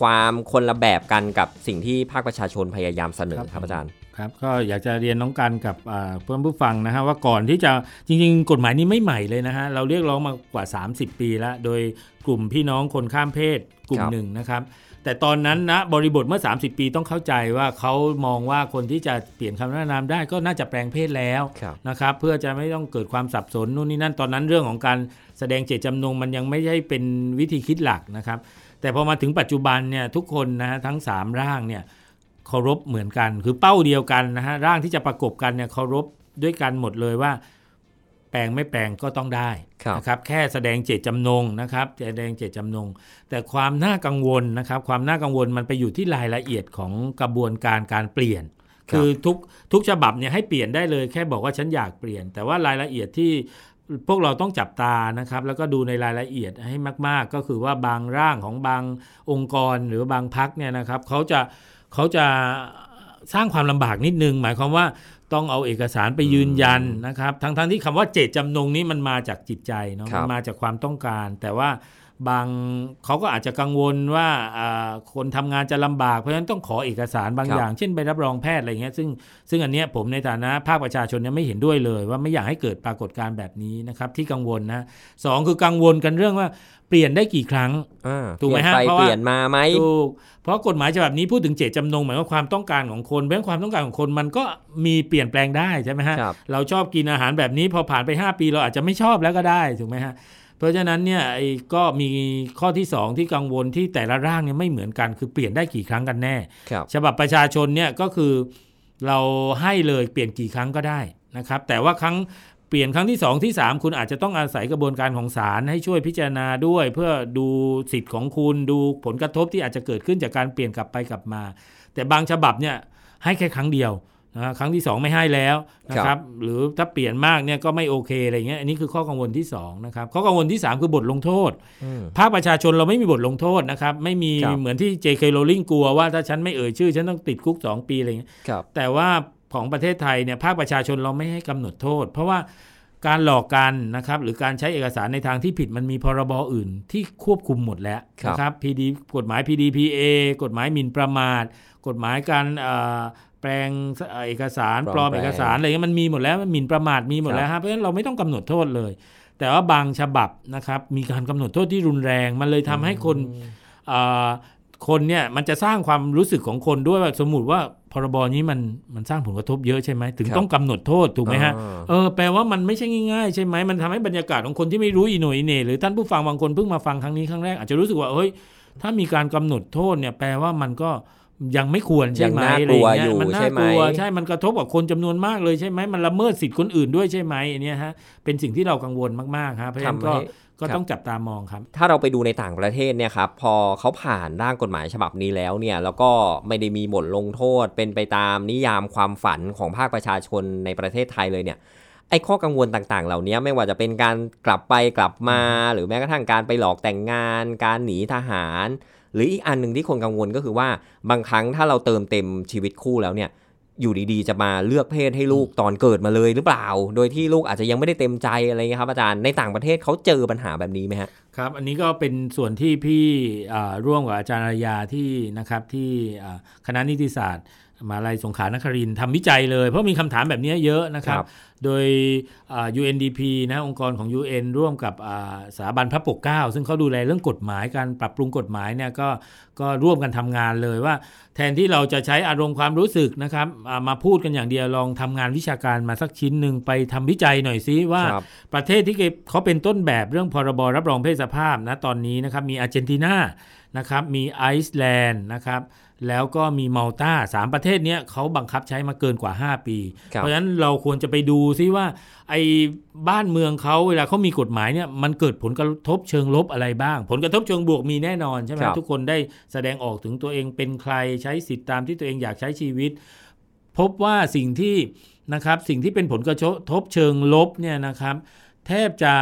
ความคนละแบบกันกับสิ่งที่ภาคประชาชนพยายามเสนอครับอาจารย์ ครับก็อยากจะเรียนน้องกันกับอ่าเพื่อนผู้ฟังนะฮะว่าก่อนที่จะจริง ๆ กฎหมายนี้ไม่ใหม่เลยนะฮะเราเรียกร้องมากว่า 30 ปีแล้ว โดยกลุ่มพี่น้องคนข้ามเพศกลุ่มครับหนึ่งนะครับ แต่ตอนนั้นนะบริบทเมื่อ 30 ปีต้องเข้าใจว่าเขามองว่าคนที่จะเปลี่ยนคำนินามได้ก็น่าจะแปลงเพศแล้วครับนะครับเพื่อจะไม่ต้องเกิดความสับสนนู่นนี่นั่นตอนนั้นเรื่องของการแสดงเจตจำนงมันยังไม่ใช่เป็นวิธีคิดหลักนะครับ แต่พอมาถึงปัจจุบันเนี่ยทุกคนนะฮะทั้ง 3 ร่างเนี่ย เคารพเหมือนกัน คือเป้าเดียวกันนะฮะร่างที่จะประกบกันเนี่ยเคารพด้วยกันหมดเลยว่า แปลงไม่แปลงก็ต้องได้ครับนะครับแค่แสดงเจตจำนงนะครับแสดงเจตจำนง แต่ความน่ากังวลนะครับ ความน่ากังวลมันไปอยู่ที่รายละเอียดของกระบวนการการเปลี่ยนครับคือทุกทุกฉบับเนี่ยให้เปลี่ยนได้เลยแค่บอกว่าฉันอยากเปลี่ยน แต่ว่ารายละเอียดที่พวกเราต้องจับตานะครับ แล้วก็ดูในรายละเอียดให้มาก ๆ ก็คือว่าบางร่างของบางองค์กรหรือบางพักเนี่ยนะครับเขาจะ เขาจะสร้างความลำบากนิดนึง หมายความว่าต้องเอาเอกสารไปยืนยันนะครับ ทั้งๆทที่คำว่าเจตจำนงนี้มันมาจากจิตใจเนาะครับมันมาจากความต้องการ แต่ว่า บางเขาก็อาจจะกังวลว่าอ่าคนทำงานจะลำบาก เพราะฉะนั้นต้องขอเอกสารบางครับอย่าง เช่นใบรับรองแพทย์อะไรเงี้ยซึ่งซึ่งอันเนี้ยผมในฐานะภาคประชาชนเนี่ยไม่เห็นด้วยเลย ว่าไม่อยากให้เกิดปรากฏการณ์แบบนี้นะครับที่กังวลนะสองคือกังวลกันเรื่องว่าเปลี่ยนได้กี่ครั้งอ่าถูกไหมฮะเปลี่ยนเพไปราะว่าเปลี่ยนมาไหมถูกเพราะกฎหมายฉบับนี้พูดถึงเจตจำนงหมายว่าความต้องการของคนเพราะฉะนั้นความต้องการของคนมันก็มีเปลี่ยนแปลงได้ใช่ไหมฮะครับเราชอบกินอาหารแบบนี้พอผ่านไป 5 ปีเราอาจจะไม่ชอบแล้วก็ได้ถูกไหมฮะ เพราะฉะนั้นเนี่ยไอ้ก็มีข้อที่ 2 ที่กังวลที่แต่ละร่างเนี่ยไม่เหมือนกัน คือเปลี่ยนได้กี่ครั้งกันแน่ครับฉบับประชาชนเนี่ยก็คือเราให้เลยเปลี่ยนกี่ครั้งก็ได้นะครับ แต่ว่าครั้งเปลี่ยนครั้งที่ 2 ที่ 3 คุณอาจจะต้องอาศัยกระบวนการของศาลให้ช่วยพิจารณาด้วย เพื่อดูสิทธิ์ของคุณดูผลกระทบที่อาจจะเกิดขึ้นจากการเปลี่ยนกลับไปกลับมา แต่บางฉบับเนี่ยให้แค่ครั้งเดียว นะครั้งที่ 2 ไม่ให้แล้วนะครับหรือถ้าเปลี่ยนมากเนี่ยก็ไม่โอเคอะไรเงี้ยอันนี้คือข้อกังวลที่2นะครับข้อกังวลที่ 3 คือบทลงโทษอืมภาคประชาชนเราไม่มีบทลงโทษนะครับไม่มีครับเหมือนที่ JK Rowling กลัวว่าถ้าฉันไม่เอ่ยชื่อ ฉันต้องติดคุก 2 ปีอะไรเงี้ยครับแต่ว่าของประเทศไทยเนี่ยภาคประชาชนเราไม่ให้กำหนดโทษ เพราะว่าการหลอกกันนะครับหรือการใช้เอกสารในทางที่ผิดมันมีพรบอื่นที่ควบคุมหมดแล้วครับนะครับ PD กฎหมาย PDPA กฎหมายหมิ่นประมาท กฎหมายการเอ่อ แปลงเอกสารปปลลออมมแปลงเอกสารอะไรเงี้ยมันมีหมดแล้วมันหมิ่นประมาทมีหมดแล้วฮะเพราะฉะนั้นเราไม่ต้องกำหนดโทษเลย แต่ว่าบางฉบับนะครับ มีการกำหนดโทษที่รุนแรง มันเลยทำให้คนเอ่อคนเนี่ยมันจะสร้างความรู้สึกของคนด้วยว่าสมมติว่าพรบนี้มันมันสร้างผลกระทบเยอะใช่ไหมถึงครับต้องกำหนดโทษถูกไหมฮะอ่าเออแปลว่ามันไม่ใช่ง่ายๆใช่ไหมมันทำให้บรรยากาศของคนที่ไม่รู้อีโหนยอีเหน่หรือท่านผู้ฟังบางคนเพิ่งมาฟังครั้งนี้ครั้งแรกอาจจะรู้สึกว่าเฮ้ยถ้ามีการกำหนดโทษเนี่ยแปลว่ามันก็ ยังไม่ควรใช่ไหมยังน่ากอะไรลัวเงี้อยู่มันน่าใช่ไหมกลัวใช่มันกระทบกับคนจำนวนมากเลยใช่ไหมมันละเมิดสิทธิ์คนอื่นด้วยใช่ไหมอันเนี้ยฮะเป็นสิ่งที่เรากังวลมากๆครับเพราะฉะนั้นก็ทำให้ก็ครับต้องจับตามองครับ ถ้าเราไปดูในต่างประเทศเนี่ยครับพอเขาผ่านร่างกฎหมายฉบับนี้แล้วเนี่ยแล้วก็ไม่ได้มีบทลงโทษ เป็นไปตามนิยามความฝันของภาคประชาชนในประเทศไทยเลยเนี่ยไอ้ข้อกังวลต่างๆ เหล่านี้ไม่ว่าจะเป็นการกลับไปกลับมา หรือแม้กระทั่งการไปหลอกแต่งงาน การหนีทหาร หรืออีกอันหนึ่งที่คนกังวลก็คือว่าบางครั้งถ้าเราเติมเต็มชีวิตคู่แล้วเนี่ยอยู่ดีๆ จะมาเลือกเพศให้ลูกตอนเกิดมาเลยหรือเปล่า โดยที่ลูกอาจจะยังไม่ได้เต็มใจอะไรเงี้ยครับอาจารย์ ในต่างประเทศเขาเจอปัญหาแบบนี้ไหมฮะ ครับ อันนี้ก็เป็นส่วนที่พี่อ่าร่วมกับอาจารย์อารยาที่นะครับที่อ่าคณะนิติศาสตร์ มหาลัยสงขลานครินทร์ทำวิจัยเลย เพราะมีคำถามแบบนี้เยอะนะครับครับโดยอ่า UNDP นะองค์กรของ UN ร่วมกับอ่าสถาบันพระปกเกล้าซึ่งเขาดูแลเรื่องกฎหมายการปรับปรุงกฎหมายเนี่ยก็ก็ร่วมกันทำงานเลยว่า แทนที่เราจะใช้อารมณ์ความรู้สึกนะครับอ่ามาพูดกันอย่างเดียวลองทำงานวิชาการมาสักชิ้นหนึ่งไปทำวิจัยหน่อยซิว่าครับประเทศที่เขาเป็นต้นแบบเรื่องพรบรับรองเพศสภาพนะตอนนี้นะครับมีอาร์เจนตินานะครับมีไอซ์แลนด์นะครับ แล้วก็มีมัลตาสามประเทศเนี้ยเขาบังคับใช้มาเกินกว่า 5 ปีครับเพราะฉะนั้นเราควรจะไปดูซิว่าไอ้บ้านเมืองเขาเวลาเขามีกฎหมายเนี่ยมันเกิดผลกระทบเชิงลบอะไรบ้าง ผลกระทบเชิงบวกมีแน่นอนใช่ไหมครับทุกคนได้แสดงออกถึงตัวเองเป็นใครใช้สิทธิตามที่ตัวเองอยากใช้ชีวิต พบว่าสิ่งที่นะครับสิ่งที่เป็นผลกระทบเชิงลบเนี่ยนะครับ แทบจะ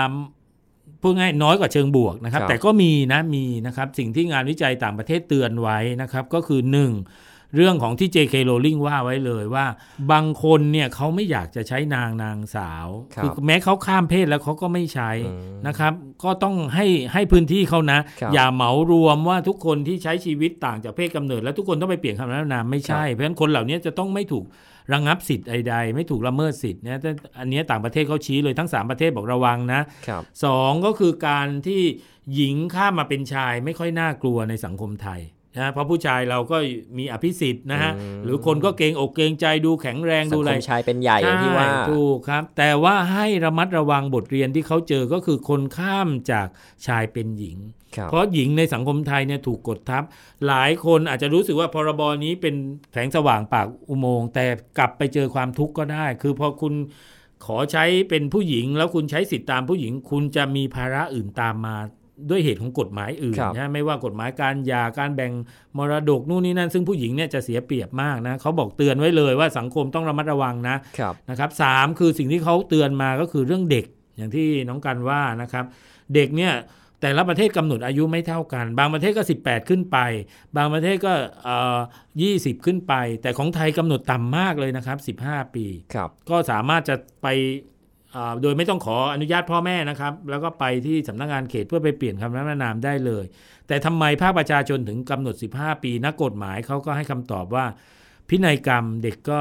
พูดง่ายน้อยกว่าเชิงบวกนะครับครับ แต่ก็มีนะมีนะครับสิ่งที่งานวิจัยต่างประเทศเตือนไว้นะครับ ก็คือ 1. เรื่องของที่ JK Rowling ว่าไว้เลยว่า บางคนเนี่ยเขาไม่อยากจะใช้นางนางสาวครับแม้เขาข้ามเพศแล้วเขาก็ไม่ใช้อืมนะครับ ก็ต้องให้ให้พื้นที่เขานะครับอย่าเหมารวมว่าทุกคนที่ใช้ชีวิตต่างจากเพศกำเนิด แล้วทุกคนต้องไปเปลี่ยนคำนามไม่ใช่เพราะฉะนั้นคนเหล่านี้จะต้องไม่ถูก ระงับสิทธิ์ใดๆไม่ถูกละเมิดสิทธิ์นะแต่อันเนี้ยต่างประเทศเขาชี้เลยทั้งสามประเทศบอกระวังนะครับสองก็คือการที่หญิงข้ามมาเป็นชายไม่ค่อยน่ากลัวในสังคมไทยนะเพราะผู้ชายเราก็มีอภิสิทธิ์นะฮะอืมหรือคนก็เกรงอกเกรงใจดูแข็งแรงสัดูงอะคไรมชายเป็นใหญ่อย่างที่ว่าใช่ถูกครับ แต่ว่าให้ระมัดระวังบทเรียนที่เขาเจอก็คือคนข้ามจากชายเป็นหญิงครับ เพราะหญิงในสังคมไทยเนี่ยถูกกดทับ หลายคนอาจจะรู้สึกว่าพรบนี้เป็นแสงสว่างปากอุโมงค์แต่กลับไปเจอความทุกข์ก็ได้ คือพอคุณขอใช้เป็นผู้หญิง แล้วคุณใช้สิทธิตามผู้หญิง คุณจะมีภาระอื่นตามมาด้วยเหตุของกฎหมายอื่นครับนะไม่ว่ากฎหมายการหย่าการแบ่งมรดกนู่นนี่นั่น ซึ่งผู้หญิงเนี่ยจะเสียเปรียบมากนะเขาบอกเตือนไว้เลยว่าสังคมต้องระมัดระวังนะครับนะครับสามคือสิ่งที่เขาเตือนมาก็คือเรื่องเด็กอย่างที่น้องกันว่านะครับ เด็กเนี่ย แต่ละประเทศกำหนดอายุไม่เท่ากัน บางประเทศก็ 18 ขึ้นไป บางประเทศก็เอ่อ20ขึ้นไป แต่ของไทยกำหนดต่ำมากเลยนะครับ 15 ปีครับก็สามารถจะไปอ่าโดยไม่ต้องขออนุญาตพ่อแม่นะครับ แล้วก็ไปที่สำนักงานเขตเพื่อไปเปลี่ยนคำนับนามได้เลย แต่ทำไมภาคประชาชนถึงกำหนด 15 ปี นักกฎหมายเขาก็ให้คำตอบว่า พินัยกรรมเด็กก็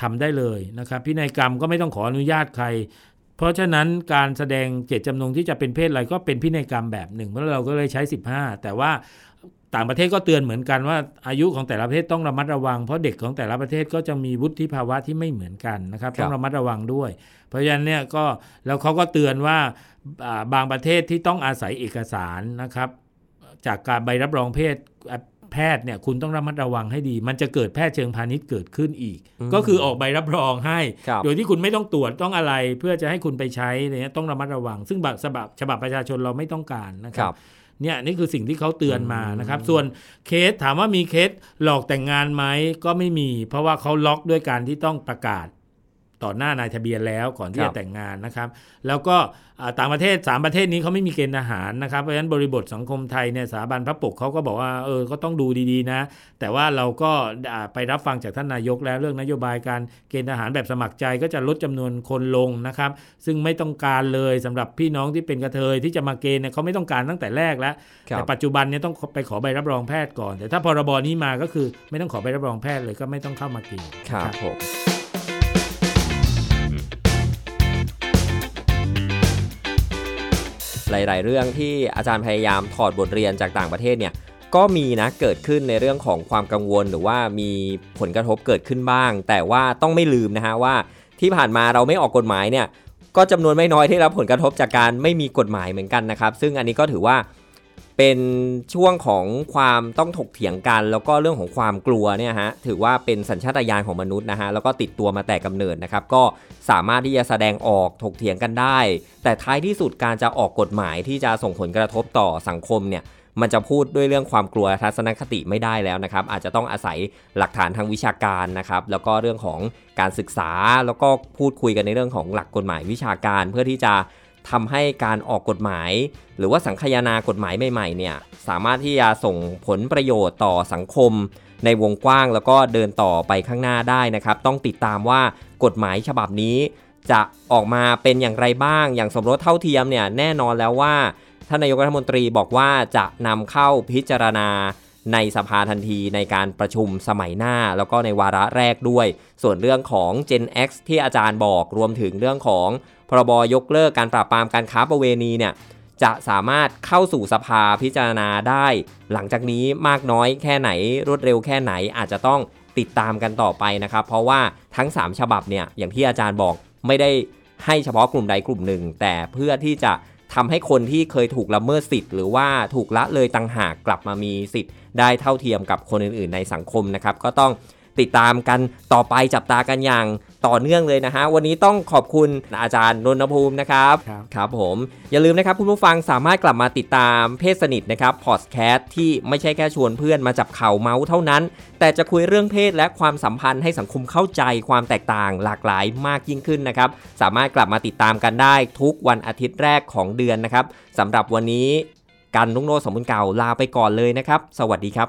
ทำได้เลยนะครับ พินัยกรรมก็ไม่ต้องขออนุญาตใครเพ ราะฉะนั้นการแสดงเจตจำนงที่จะเป็นเพศอะไรก็เป็นพินัยกรรมแบบหนึ่งเพราะเราก็เลยใช้ 15 แต่ว่าต่างประเทศก็เตือนเหมือนกันว่าอายุของแต่ละประเทศต้องระมัดระวัง เพราะเด็กของแต่ละประเทศก็จะมีวุฒิภาวะที่ไม่เหมือนกันนะครับครับต้องระมัดระวังด้วย เพราะฉะนั้นเนี่ยก็แล้วเขาก็เตือนว่าอ่าบางประเทศที่ต้องอาศัยเอกสารนะครับจากการใบรับรองเพศอะ แพทย์เนี่ยคุณต้องระมัดระวังให้ดี มันจะเกิดแพทย์เชิงพาณิชย์เกิดขึ้นอีกอืมก็คือออกใบรับรองให้ครับโดยที่คุณไม่ต้องตรวจต้องอะไรเพื่อจะให้คุณไปใช้อะไรเนี่ยต้องระมัดระวัง ซึ่งบัตรฉบับฉบับประชาชนเราไม่ต้องการนะคครัรับบเนี่ยนี่คือสิ่งที่เขาเตือนมานะครับอืมส่วนเคสถามว่ามีเคสหลอกแต่งงานไหมก็ไม่มี เพราะว่าเขาล็อกด้วยการที่ต้องประกาศ ต่อหน้านายทะเบียนแล้วก่อนที่ครัจะบแต่งงานนะครับ แล้วก็อ่าต่างประเทศ 3 ประเทศนี้เขาไม่มีเกณฑ์ทหารนะครับ เพราะฉะนั้นบริบทสังคมไทยเนี่ยสถาบันพระปกเขาก็บอกว่าเออก็ต้องดูดีๆนะ แต่ว่าเราก็อ่าไปรับฟังจากท่านนายกแล้วเรื่องนโยบายการเกณฑ์ทหารแบบสมัครใจก็จะลดจำนวนคนลงนะครับ ซึ่งไม่ต้องการเลยสำหรับพี่น้องที่เป็นกระเทยที่จะมาเกณฑ์เนี่ยเขาไม่ต้องการตั้งแต่แรกแล้วครับแต่ปัจจุบันเนี่ยต้องไปขอใบรับรองแพทย์ก่อน แต่ถ้าพรบนี้มาก็คือไม่ต้องขอใบรับรองแพทย์เลยก็ไม่ต้องเข้ามาเกณฑ์ครับผม หลาย ๆ เรื่องที่อาจารย์พยายามถอดบทเรียนจากต่างประเทศเนี่ยก็มีนะเกิดขึ้นในเรื่องของความกังวลหรือว่ามีผลกระทบเกิดขึ้นบ้าง แต่ว่าต้องไม่ลืมนะฮะว่าที่ผ่านมาเราไม่ออกกฎหมายเนี่ยก็จำนวนไม่น้อยที่รับผลกระทบจากการไม่มีกฎหมายเหมือนกันนะครับ ซึ่งอันนี้ก็ถือว่า เป็นช่วงของความต้องถกเถียงกัน แล้วก็เรื่องของความกลัวเนี่ยฮะถือว่าเป็นสัญชาตญาณของมนุษย์นะฮะแล้วก็ติดตัวมาแต่กำเนิดนะครับก็สามารถที่จะแสดงออกถกเถียงกันได้ แต่ท้ายที่สุดการจะออกกฎหมายที่จะส่งผลกระทบต่อสังคมเนี่ยมันจะพูดด้วยเรื่องความกลัวทัศนคติไม่ได้แล้วนะครับ อาจจะต้องอาศัยหลักฐานทางวิชาการนะครับ แล้วก็เรื่องของการศึกษา แล้วก็พูดคุยกันในเรื่องของหลักกฎหมายวิชาการ เพื่อที่จะ ทำให้การออกกฎหมาย หรือว่าสังคายนากฎหมายใหม่ๆเนี่ยสามารถที่จะส่งผลประโยชน์ต่อสังคม ในวงกว้างแล้วก็เดินต่อไปข้างหน้าได้นะครับ ต้องติดตามว่ากฎหมายฉบับนี้ จะออกมาเป็นอย่างไรบ้าง อย่างสมรสเท่าเทียมเนี่ยแน่นอนแล้วว่าท่านนายกรัฐมนตรีบอกว่าจะนำเข้าพิจารณาในสภาทันทีในการประชุมสมัยหน้า แล้วก็ในวาระแรกด้วย ส่วนเรื่องของ Gen X ที่อาจารย์บอกรวมถึงเรื่องของ พรบยกเลิกการปราบปรามการค้าประเวณีเนี่ยจะสามารถเข้าสู่สภาพิจารณาได้ หลังจากนี้มากน้อยแค่ไหนรวดเร็วแค่ไหนอาจจะต้องติดตามกันต่อไปนะครับ เพราะว่าทั้ง 3 ฉบับเนี่ยอย่างที่อาจารย์บอกไม่ได้ให้เฉพาะกลุ่มใดกลุ่มหนึ่ง แต่เพื่อที่จะทำให้คนที่เคยถูกละเมิดสิทธิ์ หรือว่าถูกละเลยต่างหากกลับมามีสิทธิ์ ได้เท่าเทียมกับคนอื่นๆ ในสังคมนะครับ ก็ต้องติดตามกันต่อไปจับตากันอย่าง ต่อเนื่องเลยนะฮะ วันนี้ต้องขอบคุณอาจารย์นนทภูมินะครับครับครับผมอย่าลืมนะครับคุณผู้ฟังสามารถกลับมาติดตามเพศสนิทนะครับพอดแคสต์ที่ไม่ใช่แค่ชวนเพื่อนมาจับเข่าเมาส์เท่านั้น แต่จะคุยเรื่องเพศและความสัมพันธ์ให้สังคมเข้าใจความแตกต่างหลากหลายมากยิ่งขึ้นนะครับสามารถกลับมาติดตามกันได้ทุกวันอาทิตย์แรกของเดือนนะครับสำหรับวันนี้กันลุงโนสมบุญเก่าลาไปก่อนเลยนะครับ สวัสดีครับ